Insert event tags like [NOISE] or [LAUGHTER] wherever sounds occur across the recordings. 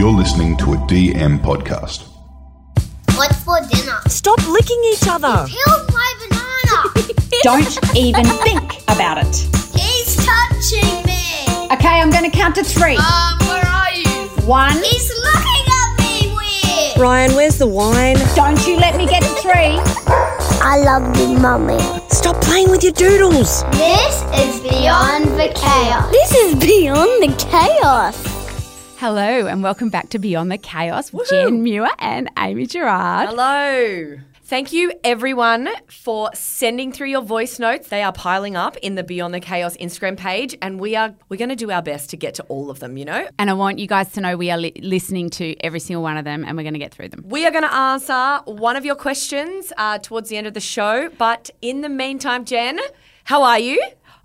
You're listening to a DM podcast. What's for dinner? Stop licking each other. Peel my banana. [LAUGHS] Don't even think about it. He's touching me. Okay, I'm going to count to three. Um, where are you? One. He's looking at me weird. Ryan, where's the wine? Don't you let me get to three. I love you, mummy. Stop playing with your doodles. This is beyond the chaos. This is beyond the chaos. Hello and welcome back to Beyond the Chaos with Gen Muir and Amy Gerard. Hello. Thank you, everyone, for sending through your voice notes. They are piling up in the Beyond the Chaos Instagram page, and we are we're going to do our best to get to all of them. You know, And I want you guys to know we are li- listening to every single one of them and we're going to get through them. we are going to answer one of your questions uh, towards the end of the show. But in the meantime, Gen, how are you?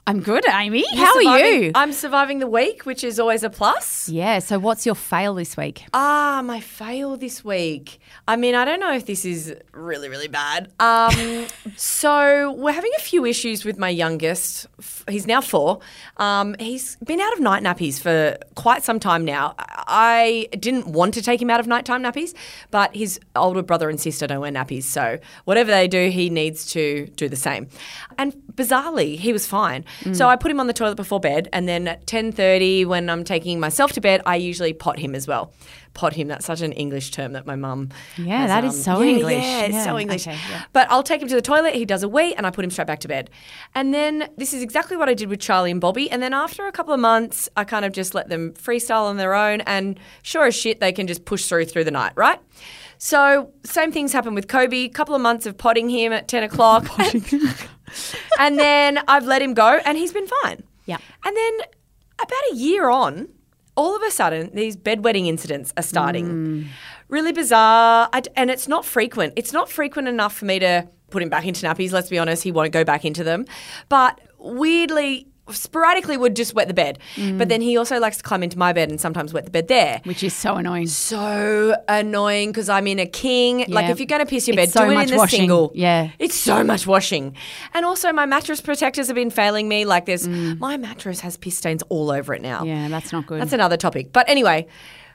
I'm good, Amy. You're How are you? I'm surviving the week, which is always a plus. yeah, so what's your fail this week? Ah, my fail this week. I mean, I don't know if this is really, really bad. Um, [LAUGHS] so we're having a few issues with my youngest. He's now four. Um, he's been out of night nappies for quite some time now. I didn't want to take him out of nighttime nappies, but his older brother and sister don't wear nappies. So whatever they do, he needs to do the same. And bizarrely, he was fine. So I put him on the toilet before bed, and then at ten thirty, when I'm taking myself to bed, I usually pot him as well. Pot him. That's such an English term that my mum. Yeah, has, that is um, so yeah, English. Yeah, it's so English. okay, yeah. But I'll take him to the toilet. He does a wee, and I put him straight back to bed. And then this is exactly what I did with Charlie and Bobby. And then after a couple of months, I kind of just let them freestyle on their own. And sure as shit, they can just push through through the night, right? So same things happen with Kobe. A couple of months of potting him at ten o'clock, [LAUGHS] [LAUGHS] [LAUGHS] and then I've let him go, and he's been fine. Yeah. And then about a year on, all of a sudden, these bedwetting incidents are starting. Mm. Really bizarre. I and it's not frequent. It's not frequent enough for me to put him back into nappies. Let's be honest, he won't go back into them. But weirdly, sporadically, would just wet the bed. But then he also likes to climb into my bed and sometimes wet the bed there. Which is so annoying. So annoying because I'm in a king. Like if you're going to piss your bed, so do it in a washing. single. Yeah. It's so much washing. And also my mattress protectors have been failing me. Like there's Mm. my mattress has piss stains all over it now. Yeah, that's not good. That's another topic. But anyway,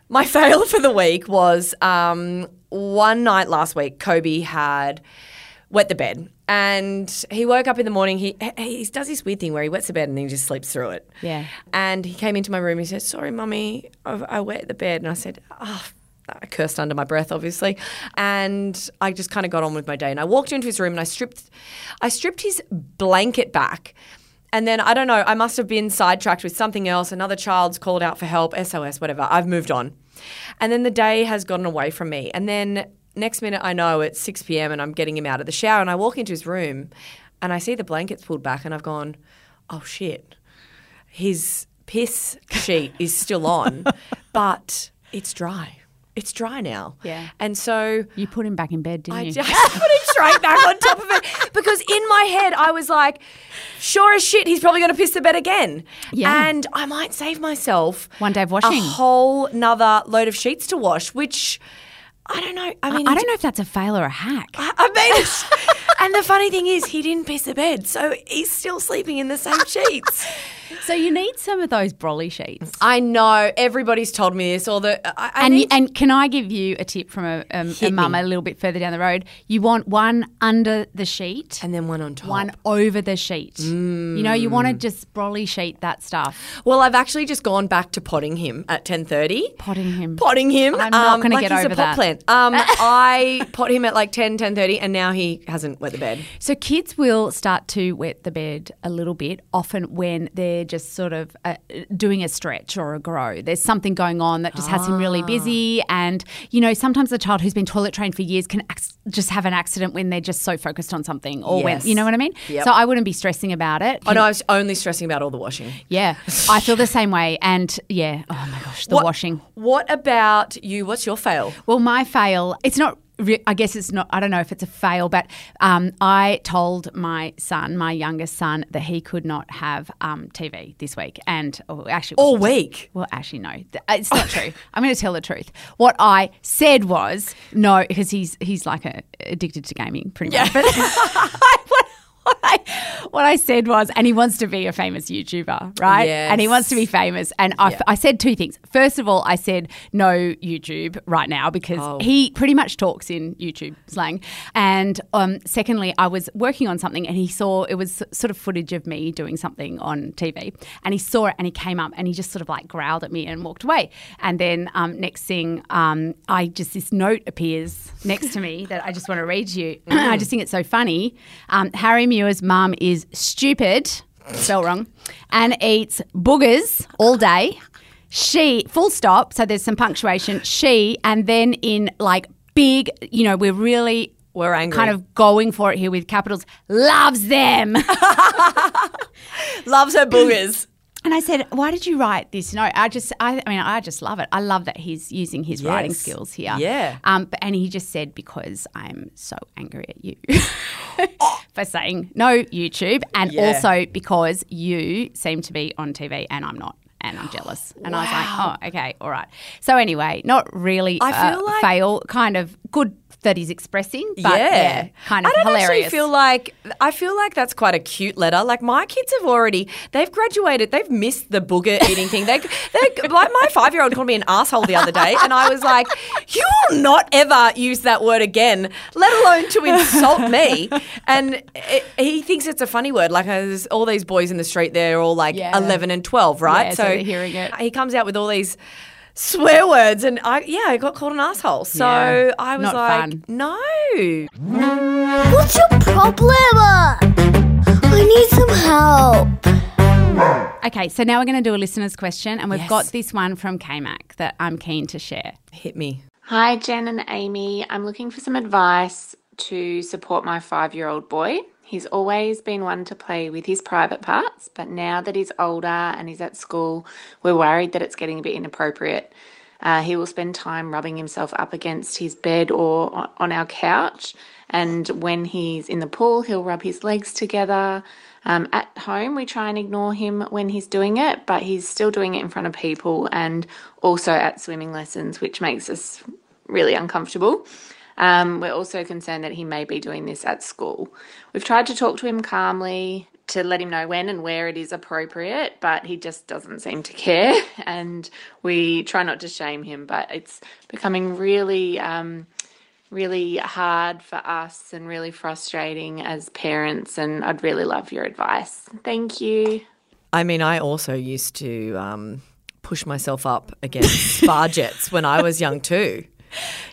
my [LAUGHS] fail for the week was um, one night last week, Kobe had wet the bed. And he woke up in the morning. He, he does this weird thing where he wets the bed and then he just sleeps through it. Yeah. And he came into my room. He said, "Sorry, mummy, I, I wet the bed." And I said, "Oh." I cursed under my breath, obviously, and I just kind of got on with my day. And I walked into his room and I stripped, I stripped his blanket back, and then I don't know. I must have been sidetracked with something else. Another child's called out for help, SOS, whatever. I've moved on, and then the day has gotten away from me. And then next minute, I know it's six p.m. and I'm getting him out of the shower, and I walk into his room, and I see the blankets pulled back, and I've gone, "Oh shit!" his piss sheet is still on, [LAUGHS] but it's dry. It's dry now. Yeah. And so You put him back in bed, didn't I you? [LAUGHS] just put it straight back on top of it because in my head I was like, sure as shit, he's probably going to piss the bed again. Yeah. And I might save myself One day of washing a whole nother load of sheets to wash, which I don't know. I mean, I don't know if that's a fail or a hack. I I mean, it's, and the funny thing is, he didn't piss the bed, so he's still sleeping in the same [LAUGHS] sheets. So you need some of those brolly sheets. I know everybody's told me this. Or the I, I And, need and can I give you a tip from a, um, a mum a little bit further down the road? You want one under the sheet, and then one on top. one over the sheet. You know, you want to just brolly sheet that stuff. Well, I've actually just gone back to potting him at ten thirty. Potting him. Potting him. I'm not um, gonna like get he's over a pot that. plant. Um, [LAUGHS] I pot him at like 10, 10.30 and now he hasn't wet the bed. So kids will start to wet the bed a little bit, often when they're just sort of uh, doing a stretch or a grow. There's something going on that just has him Ah. really busy, and you know sometimes a child who's been toilet trained for years can ac- just have an accident when they're just so focused on something, or Yes. when you know what I mean. Yep. So I wouldn't be stressing about it. Oh no, I was only stressing about all the washing. Yeah, I feel the same way, and yeah, oh my gosh, the What- washing. What about you? What's your fail? Well, my fail, it's not. I guess it's not. I don't know if it's a fail, but um, I told my son, my youngest son, that he could not have um, TV this week, and oh, actually, All week. Well, actually, no, uh, it's not true. I'm going to tell the truth. What I said was no, because he's he's like a, addicted to gaming, pretty much. But what, [LAUGHS] [LAUGHS] what [LAUGHS] I, what I said was, and he wants to be a famous YouTuber, right? Yes. And he wants to be famous. And I, I said two things. First of all, I said no YouTube right now because Oh. he pretty much talks in YouTube slang. And um, secondly, I was working on something and he saw it was sort of footage of me doing something on TV. And he saw it and he came up and he just sort of like growled at me and walked away. And then um, next thing, um, I just this note appears next to me that I just want to read to you. [CLEARS THROAT] I just think it's so funny. Um, Harry Muir's mum is stupid, spelled wrong, and eats boogers all day. She, full stop. So there's some punctuation. She, and then in like big, you know, we're really. We're angry. Kind of going for it here with capitals. Loves them. [LAUGHS] Loves her boogers. [CLEARS THROAT] And I said, "Why did you write this?" No, I just, I, I mean, I just love it. I love that he's using his writing skills here. Yeah. Um, but, and he just said because I'm so angry at you [LAUGHS] for saying no YouTube, and Yeah. also because you seem to be on TV and I'm not. And I'm jealous. And I was like, oh, okay, all right. So, anyway, not really I feel like- fail, kind of good that he's expressing, but yeah, kind of I don't hilarious. actually feel like I feel like that's quite a cute letter. Like my kids have already they've graduated. They've missed the booger eating thing. They they like my five year old called me an asshole the other day, and I was like, you will not ever use that word again, let alone to insult me. And it, he thinks it's a funny word. Like there's all these boys in the street, they're all like Yeah. eleven and twelve, right? Yeah, so they're hearing it. He comes out with all these. Swear words and I yeah I got called an asshole so Yeah, I was not like fun. no What's your problem? I need some help. Okay, so now we're going to do a listener's question, and we've Yes. got this one from KMAC that I'm keen to share. hit me Hi, Gen and Amy. I'm looking for some advice to support my five year old boy. He's always been one to play with his private parts, but now that he's older and he's at school, we're worried that it's getting a bit inappropriate. Uh, he will spend time rubbing himself up against his bed or on- our couch. And when he's in the pool, he'll rub his legs together. Um, at home, we try and ignore him when he's doing it, but he's still doing it in front of people and also at swimming lessons, which makes us really uncomfortable. Um, we're also concerned that he may be doing this at school. We've tried to talk to him calmly to let him know when and where it is appropriate, but he just doesn't seem to care. [LAUGHS] And we try not to shame him, but it's becoming really, um, really hard for us and really frustrating as parents. And I'd really love your advice. Thank you. I mean, I also used to um, push myself up against spa jets when I was young too.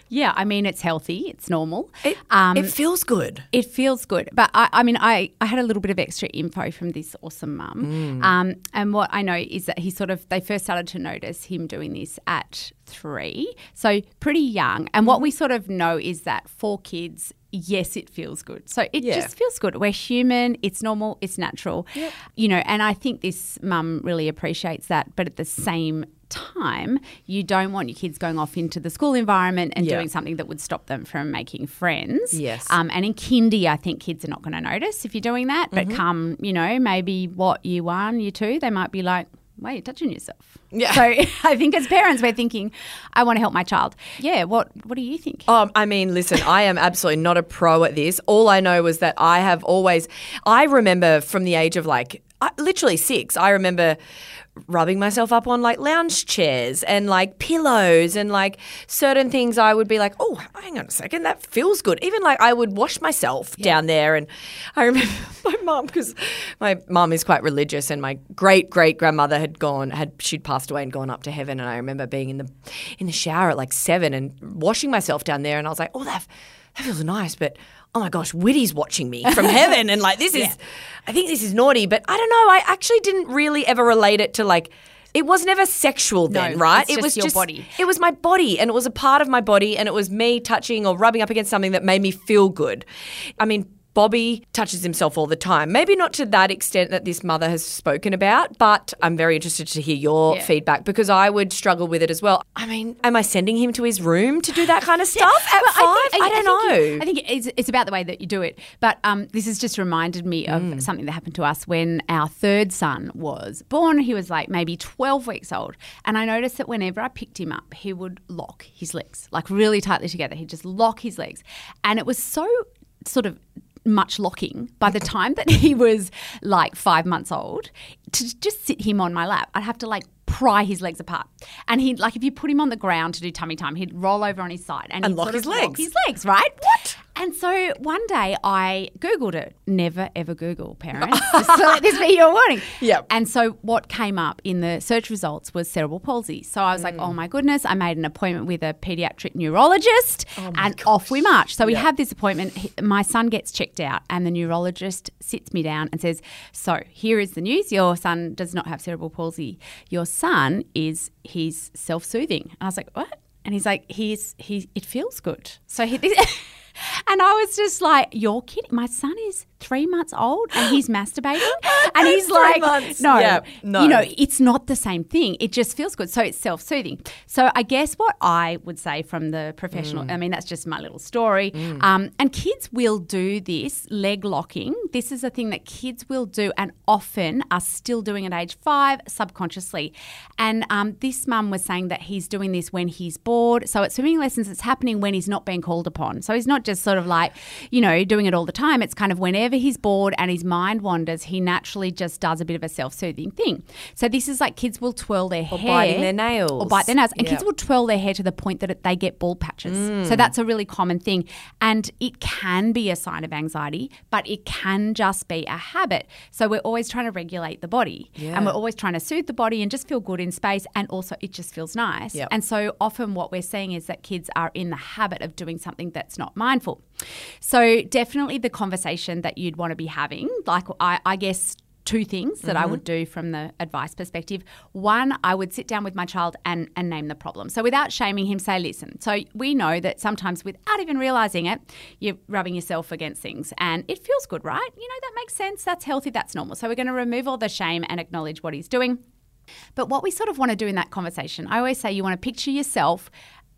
Yeah, I mean, it's healthy, it's normal. It, Um, it feels good. It feels good. But I, I mean, I, I had a little bit of extra info from this awesome mum. Um, and what I know is that he sort of, they first started to notice him doing this at three. So pretty young. And what we sort of know is that for kids, yes, it feels good. So it Yeah. just feels good. We're human, it's normal, it's natural. You know, and I think this mum really appreciates that. But at the same time, you don't want your kids going off into the school environment and Yeah. doing something that would stop them from making friends. Yes. Um, and in kindy, I think kids are not going to notice if you're doing that. Mm-hmm. But come, you know, maybe what year one, year two, they might be like, wait, you're touching yourself. Yeah. So [LAUGHS] I think as parents, we're thinking, I want to help my child. Yeah. What What do you think? Um, I mean, listen, I am absolutely not a pro at this. All I know was that I have always, I remember from the age of like, uh, literally six, I remember rubbing myself up on like lounge chairs and like pillows and like certain things I would be like, oh, hang on a second, that feels good. Even like I would wash myself down there. And I remember [LAUGHS] my mum, because my mum is quite religious and my great great grandmother had gone, had she'd passed away and gone up to heaven. And I remember being in the in the shower at like seven and washing myself down there. And I was like, oh, that, that feels nice. But oh my gosh, Whitty's watching me from [LAUGHS] heaven. And like, this is, I think this is naughty. But I don't know. I actually didn't really ever relate it to like, it was never sexual then, No, right? it just was your just body. It was my body, and it was a part of my body, and it was me touching or rubbing up against something that made me feel good. I mean, Bobby touches himself all the time. Maybe not to that extent that this mother has spoken about, but I'm very interested to hear your Yeah. feedback because I would struggle with it as well. I mean, am I sending him to his room to do that kind of [LAUGHS] stuff at Well, five? I, think- don't think know. you- I think it's, it's about the way that you do it. But um, this has just reminded me of Mm. something that happened to us when our third son was born. He was like maybe 12 weeks old. And I noticed that whenever I picked him up, he would lock his legs, like really tightly together. He'd just lock his legs. And it was so sort of much locking. By the time that he was like five months old, to just sit him on my lap, I'd have to like pry his legs apart. And he'd like if you put him on the ground to do tummy time, he'd roll over on his side and, And he'd lock sort his of legs. his legs, right? What? And so one day I Googled it. Never ever Google parents. [LAUGHS] just to let this be your warning. Yep. And so what came up in the search results was cerebral palsy. So I was like, mm. oh my goodness, I made an appointment with a pediatric neurologist oh, and off we march. So we have this appointment. He- My son gets checked out and the neurologist sits me down and says, so here is the news. Your son does not have cerebral palsy. Your son is, he's self-soothing. And I was like, what? And he's like, he's, he, it feels good. So he, [LAUGHS] and I was just like, you're kidding. My son is three months old and he's masturbating. [LAUGHS] and he's like, months. no, Yeah, no. you know, it's not the same thing. It just feels good. So it's self soothing. So I guess what I would say from the professional, Mm. I mean, that's just my little story. Um, and kids will do this leg locking. This is a thing that kids will do and often are still doing at age five subconsciously. And um, this mum was saying that he's doing this when he's bored. So at swimming lessons, it's happening when he's not being called upon. So he's not just sort of like, you know, doing it all the time. It's kind of whenever he's bored and his mind wanders, he naturally just does a bit of a self soothing thing. So this is like kids will twirl their Or hair. biting their nails. Or bite their nails. And Yeah. kids will twirl their hair to the point that it, they get bald patches. So Mm. that's a really common thing. And it can be a sign of anxiety, but it can just be a habit. So we're always trying to regulate the body. And we're always trying to soothe the body and just feel good in space. And also, it just feels nice. Yep. And so often what we're seeing is that kids are in the habit of doing something that's not mindful. So definitely the conversation that you'd want to be having, like I, I guess two things that I mm-hmm. would do from the advice perspective. One, I would sit down with my child and, and name the problem. So without shaming him, say, listen, so we know that sometimes without even realizing it, you're rubbing yourself against things and it feels good, right? You know, that makes sense. That's healthy. That's normal. So we're going to remove all the shame and acknowledge what he's doing. But what we sort of want to do in that conversation, I always say you want to picture yourself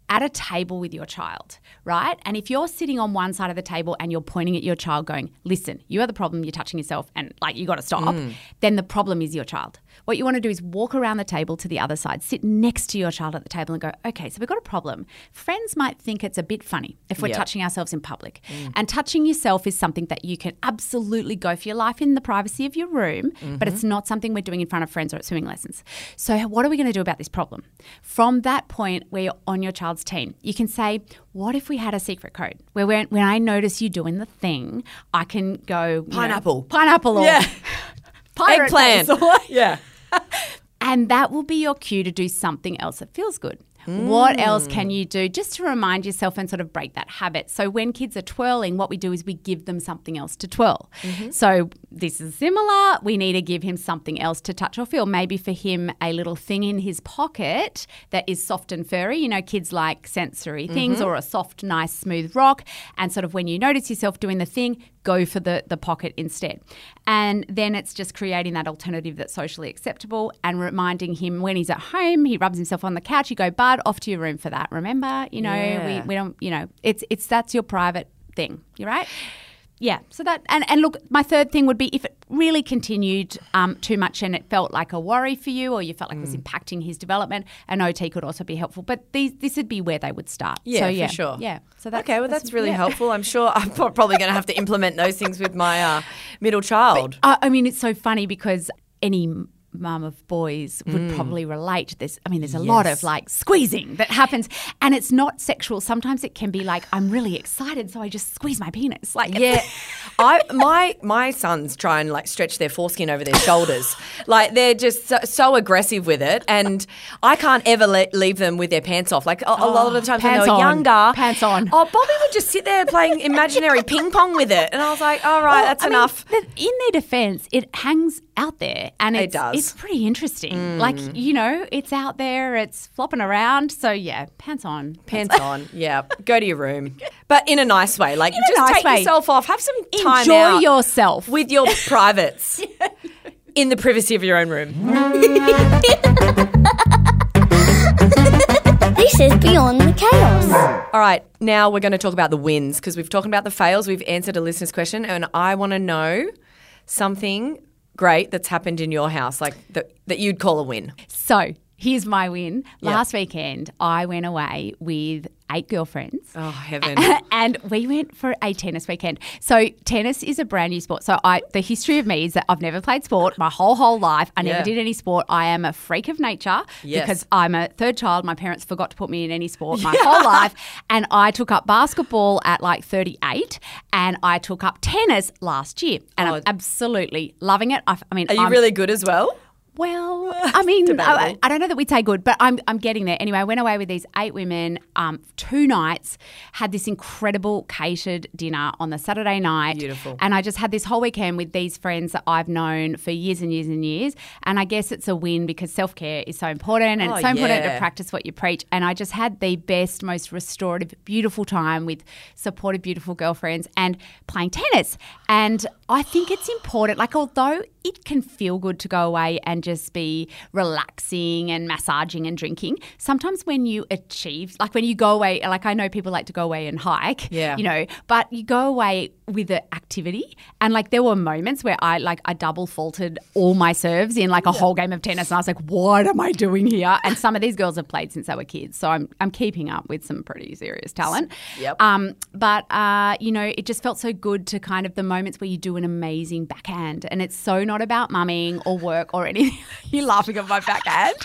at a table with your child, right? And if you're sitting on one side of the table and you're pointing at your child going, listen, you are the problem, you're touching yourself and like you got to stop, mm. then the problem is your child. What you want to do is walk around the table to the other side, sit next to your child at the table and go, okay, so we've got a problem. Friends might think it's a bit funny if we're Yeah. touching ourselves in public. Mm. And touching yourself is something that you can absolutely go for your life in the privacy of your room, but it's mm-hmm. not something we're doing in front of friends or at swimming lessons. So, what are we going to do about this problem? From that point where you're on your child's team, you can say, What if we had a secret code where when, when I notice you doing the thing, I can go, you know, Pineapple. pineapple, or Yeah. [LAUGHS] Eggplant. or- [LAUGHS] yeah. [LAUGHS] and that will be your cue to do something else that feels good. What else Hmm. can you do just to remind yourself and sort of break that habit? So, when kids are twirling, what we do is we give them something else to twirl. Mm-hmm. So, this is similar. We need to give him something else to touch or feel. Maybe for him, a little thing in his pocket that is soft and furry. You know, kids like sensory things Mm-hmm. or a soft, nice, smooth rock. And sort of when you notice yourself doing the thing, go for the, the pocket instead. And then it's just creating that alternative that's socially acceptable and reminding him when he's at home, he rubs himself on the couch, you go, Bud, off to your room for that. Remember? You know, Yeah. we, we don't, you know, it's it's that's your private thing. You're right? Yeah. So that and, and look, my third thing would be if it really continued um, too much and it felt like a worry for you or you felt like it was Mm. impacting his development, an OT could also be helpful. But these this would be where they would start. Yeah, so, for yeah, sure. Yeah. So that's okay, well, that's really yeah. helpful. I'm sure [LAUGHS] I'm probably going to have to implement those things with my uh, middle child. Uh, I mean, it's so funny because any mum of boys would probably relate to this. I mean, there's a lot Mm. Of like squeezing that happens, and it's not sexual. Sometimes it can be like, I'm really excited, so I just squeeze my penis. Like, Yeah, [LAUGHS] I my my sons try and like stretch their foreskin over their shoulders, like they're just so, so aggressive with it, and I can't ever let, leave them with their pants off. Like a, a lot of the times when they pants were on. younger, Pants on. Oh, Bobby would just sit there playing [LAUGHS] imaginary ping pong with it, and I was like, all right, Well, that's I enough. the- in their defense, it hangs out there, and It does. Mm. It's pretty interesting. Like you know, it's out there, it's flopping around. So yeah, pants on, Pants [LAUGHS] on, yeah. Go to your room, but in a nice way. Like In a just nice take way. yourself off. Have some time Enjoy out yourself. with your [LAUGHS] privates [LAUGHS] in the privacy of your own room. This is Beyond the Chaos. All right, now we're going to talk about the wins because we've talked about the fails. We've answered a listener's question, and I want to know something great that's happened in your house, like that, that you'd call a win. So here's my win. Yeah. Last weekend, I went away with eight girlfriends. Oh, heaven. [LAUGHS] and we went for a tennis weekend. So tennis is a brand new sport. So I the history of me is that I've never played sport my whole whole life. I never Yeah. did any sport. I am a freak of nature Yes. because I'm a third child. My parents forgot to put me in any sport my whole life. [LAUGHS] And I took up basketball at like 38 and I took up tennis last year. And Oh. I'm absolutely loving it. I, I mean, Are you I'm- really good as well? Well, [LAUGHS] I mean, I, I don't know that we'd say good, but I'm, I'm getting there. Anyway, I went away with these eight women, um, two nights, had this incredible catered dinner on the Saturday night. Beautiful. And I just had this whole weekend with these friends that I've known for years and years and years. And I guess it's a win because self care is so important and Oh, it's so important to practice what you preach. And I just had the best, most restorative, beautiful time with supportive, beautiful girlfriends and playing tennis. And I think it's important, like, although it can feel good to go away and just be relaxing and massaging and drinking, sometimes when you achieve, like when you go away, like I know people like to go away and hike, Yeah. you know, but you go away with an activity. And like there were moments where I like I double faulted all my serves in like a whole game of tennis and I was like, what am I doing here? And some of these girls have played since they were kids. So I'm I'm keeping up with some pretty serious talent. Yep. Um, but uh, you know, it just felt so good to kind of the moments where you do an amazing backhand and it's so not about mumming or work or anything. [LAUGHS] You're laughing at my backhand.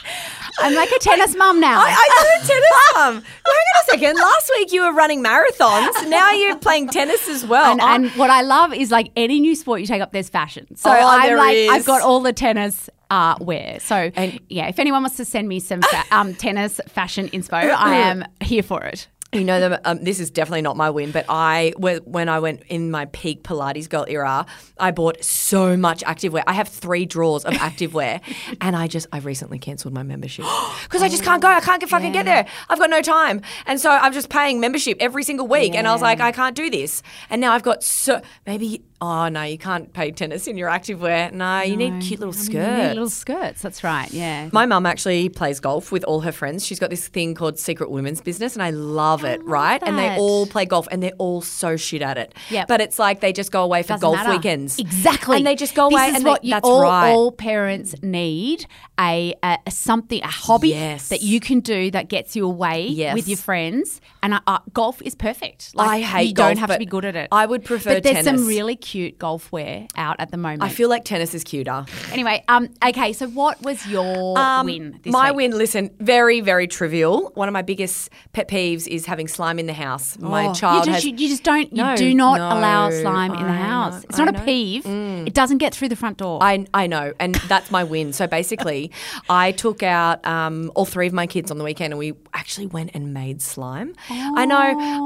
I'm like a tennis mum now. I, I know tennis mum. Hang on a second. Last week you were running marathons. Now you're playing tennis as well. And, and what I love is like any new sport you take up, there's fashion. So Oh, I'm like, is. I've got all the tennis uh, wear. So And- yeah, if anyone wants to send me some fa- um, tennis fashion inspo, [LAUGHS] I am here for it. You know, the, um, this is definitely not my win, but I, when I went in my peak Pilates girl era, I bought so much activewear. I have three drawers of activewear, [LAUGHS] and I just, I recently cancelled my membership [GASPS] because I just can't go. I can't get fucking get there. I've got no time, and so I'm just paying membership every single week. And I was like, I can't do this. And now I've got so maybe. Oh no, you can't pay tennis in your activewear. No, you need cute little I mean, skirts. you need little skirts. That's right. Yeah. My mum actually plays golf with all her friends. She's got this thing called Secret Women's Business, and I love it, right? And they all play golf, and they're all so shit at it. Yep. But it's like they just go away for Doesn't golf matter. weekends. Exactly. And they just go this away, is and what they, you, that's all, right. all parents need a, a, a something, a hobby Yes. that you can do that gets you away Yes. with your friends. And uh, uh, golf is perfect. Like, I hate You don't have to be good at it. I would prefer But there's tennis. some really cute golf wear out at the moment. I feel like tennis is cuter. Anyway, um, okay. So what was your Um, win? This my week? win, listen, very, very trivial. One of my biggest pet peeves is having slime in the house. My Oh, child you just, has. you, you just don't. You do not no, allow slime in the house. know, it's not a know. Mm. peeve. It doesn't get through the front door. I, I know, and that's my win. So basically, [LAUGHS] I took out um, all three of my kids on the weekend, and we actually went and made slime. I know,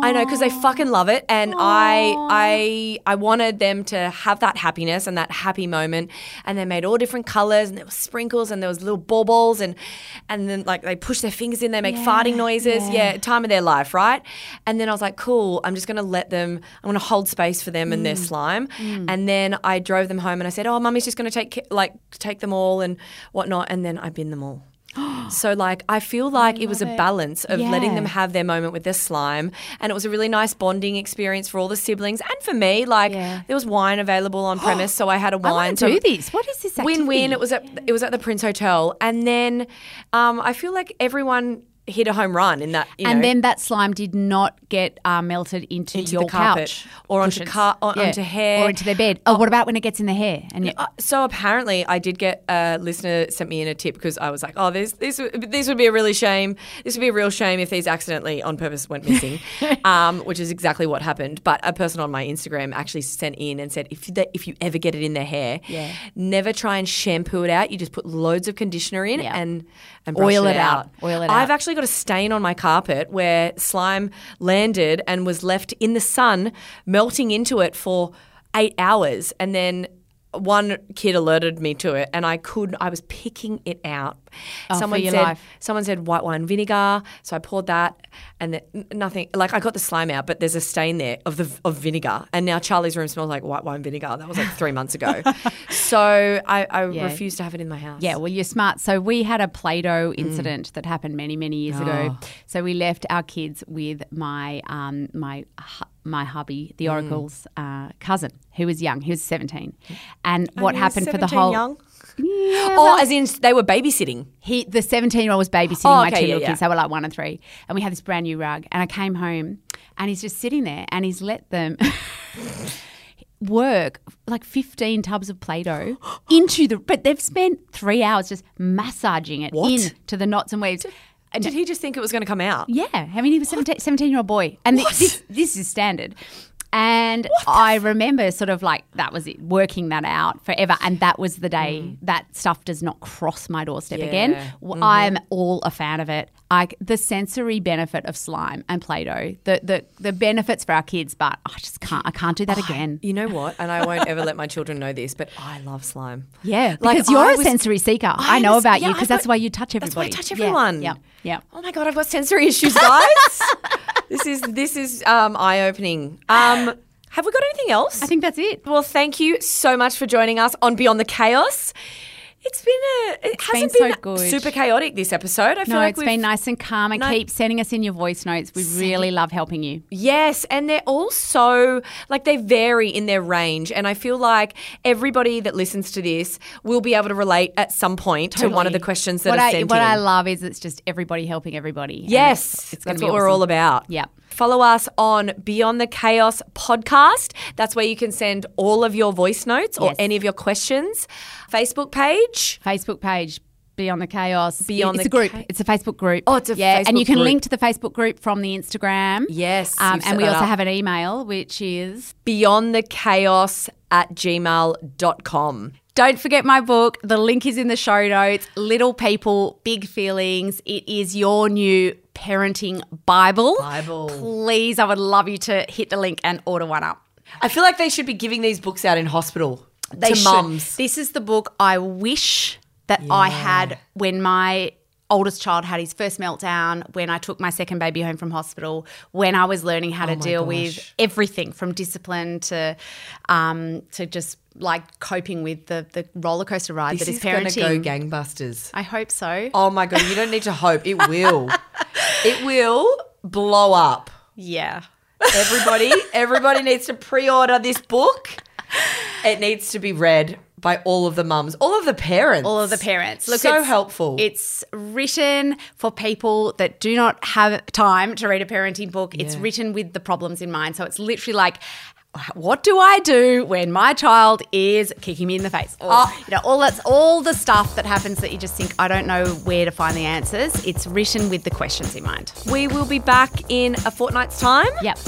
I know, because they fucking love it, and I, I, I wanted them to have that happiness and that happy moment. And they made all different colors, and there was sprinkles, and there was little baubles, and and then like they push their fingers in, they make farting noises. Yeah. time of their life, right? And then I was like, cool. I'm just gonna let them. I'm gonna hold space for them and their mm. slime. Mm. And then I drove them home, and I said, oh, mummy's just gonna take like take them all and whatnot. And then I bin them all. [GASPS] So like I feel like it was a balance of letting them have their moment with their slime and it was a really nice bonding experience for all the siblings and for me like Yeah. there was wine available on [GASPS] premise so I had a wine so to do this. What is this? win win activity? it was at it was at the Prince Hotel and then um, I feel like everyone hit a home run in that you and know, then that slime did not get uh, melted into, Into your the carpet couch or onto car- or onto hair. or into their bed. Oh, what about when it gets in the hair? And you, Uh, so apparently, I did get a listener sent me in a tip because I was like, "Oh, this this would- this would be a really shame. This would be a real shame if these accidentally on purpose went missing," [LAUGHS] um, which is exactly what happened. But a person on my Instagram actually sent in and said, "If you, if you ever get it in their hair, Yeah. never try and shampoo it out. You just put loads of conditioner in Yeah. and and Oil it, it out. Oil it I've out. actually got a stain on my carpet where slime landed and was left in the sun, melting into it for eight hours, and then one kid alerted me to it, and I could. I was picking it out. Oh, someone said. life. Someone said white wine vinegar, so I poured that, and then n- nothing. Like I got the slime out, but there's a stain there of the of vinegar, and now Charlie's room smells like white wine vinegar. That was like three months ago. [LAUGHS] so I, I Yeah. refuse to have it in my house. Yeah, well, you're smart. So we had a Play-Doh incident that happened many, many years ago. So we left our kids with my um, my my hubby, the Oracle's uh, cousin, who was young. He was 17, and what happened for the whole young? Yeah, Oh, well- as in they were babysitting. he the 17 year old was babysitting Oh, my two yeah, little yeah. kids. They were like one and three. And we had this brand new rug. And I came home and he's just sitting there and he's let them [LAUGHS] work like 15 tubs of Play Doh [GASPS] into the. But they've spent three hours just massaging it What? in to the knots and weaves. And Did he just think it was going to come out? yeah, I mean, he was 17 year old boy. And th- this, this is standard. And I remember sort of like that was it, working that out forever. And that was the day that stuff does not cross my doorstep again. Yeah. W- I'm all a fan of it. I, the sensory benefit of slime and Play Doh, the, the, the benefits for our kids, but I just can't, I can't do that again. You know what? And I won't ever let my children know this, but I love slime. Yeah, Like, because you're I a was- sensory seeker. I, I know was- about yeah, you because that's why you touch everybody That's why I touch Yeah, everyone. Yeah, yeah. Oh my god, I've got sensory issues, guys. [LAUGHS] this is this is um, eye opening. Um, have we got anything else? I think that's it. Well, thank you so much for joining us on Beyond the Chaos. It's been a. It hasn't been been, good. super chaotic this episode. I feel No, like it's been nice and calm and No. keep sending us in your voice notes. We really love helping you. Yes, and they're all so like they vary in their range, and I feel like everybody that listens to this will be able to relate at some point to one of the questions that what are I, sent What in. I love is it's just everybody helping everybody. Yes, it's, it's that's be what we're all about. Yep. Follow us on Beyond the Chaos podcast. That's where you can send all of your voice notes or Yes. any of your questions. Facebook page. Facebook page. Beyond the chaos. Beyond it's the a group. Cha- it's a Facebook group. Oh, it's a yeah, and you can group. link to the Facebook group from the Instagram. Yes, um, and we also up. have an email which is Beyond the Chaos at gmail.com. Don't forget my book. The link is in the show notes. Little People, Big Feelings. It is your new parenting Bible. Bible. Please, I would love you to hit the link and order one up. I feel like they should be giving these books out in hospital They to should. mums. This is the book I wish that I had when my oldest child had his first meltdown, when I took my second baby home from hospital, when I was learning how to deal with everything from discipline to um, to just like coping with the the roller coaster ride This that is is to go parenting. gangbusters. I hope so. Oh my God, you don't need to hope. It will. [LAUGHS] it will blow up. Yeah. Everybody, everybody needs to pre-order this book. It needs to be read by all of the mums, all of the parents, all of the parents. Look, so it's- helpful. It's written for people that do not have time to read a parenting book. It's written with the problems in mind. So it's literally like, what do I do when my child is kicking me in the face? Or, Oh. you know, all that's all the stuff that happens that you just think, I don't know where to find the answers. It's written with the questions in mind. we will be back in a fortnight's time. Yep.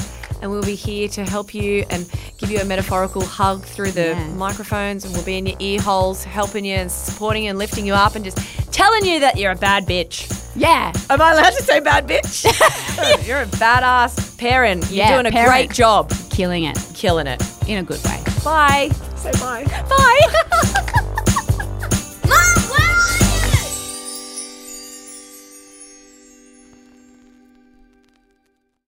And we'll be here to help you and give you a metaphorical hug through the Yeah. microphones, and we'll be in your ear holes, helping you and supporting you and lifting you up, and just telling you that you're a bad bitch. Yeah. Am I allowed to say bad bitch? [LAUGHS] Oh, you're a badass parent. You're Yeah, doing a parent. great job, Killing it killing it. in a good way. Bye. Say bye. Bye. [LAUGHS]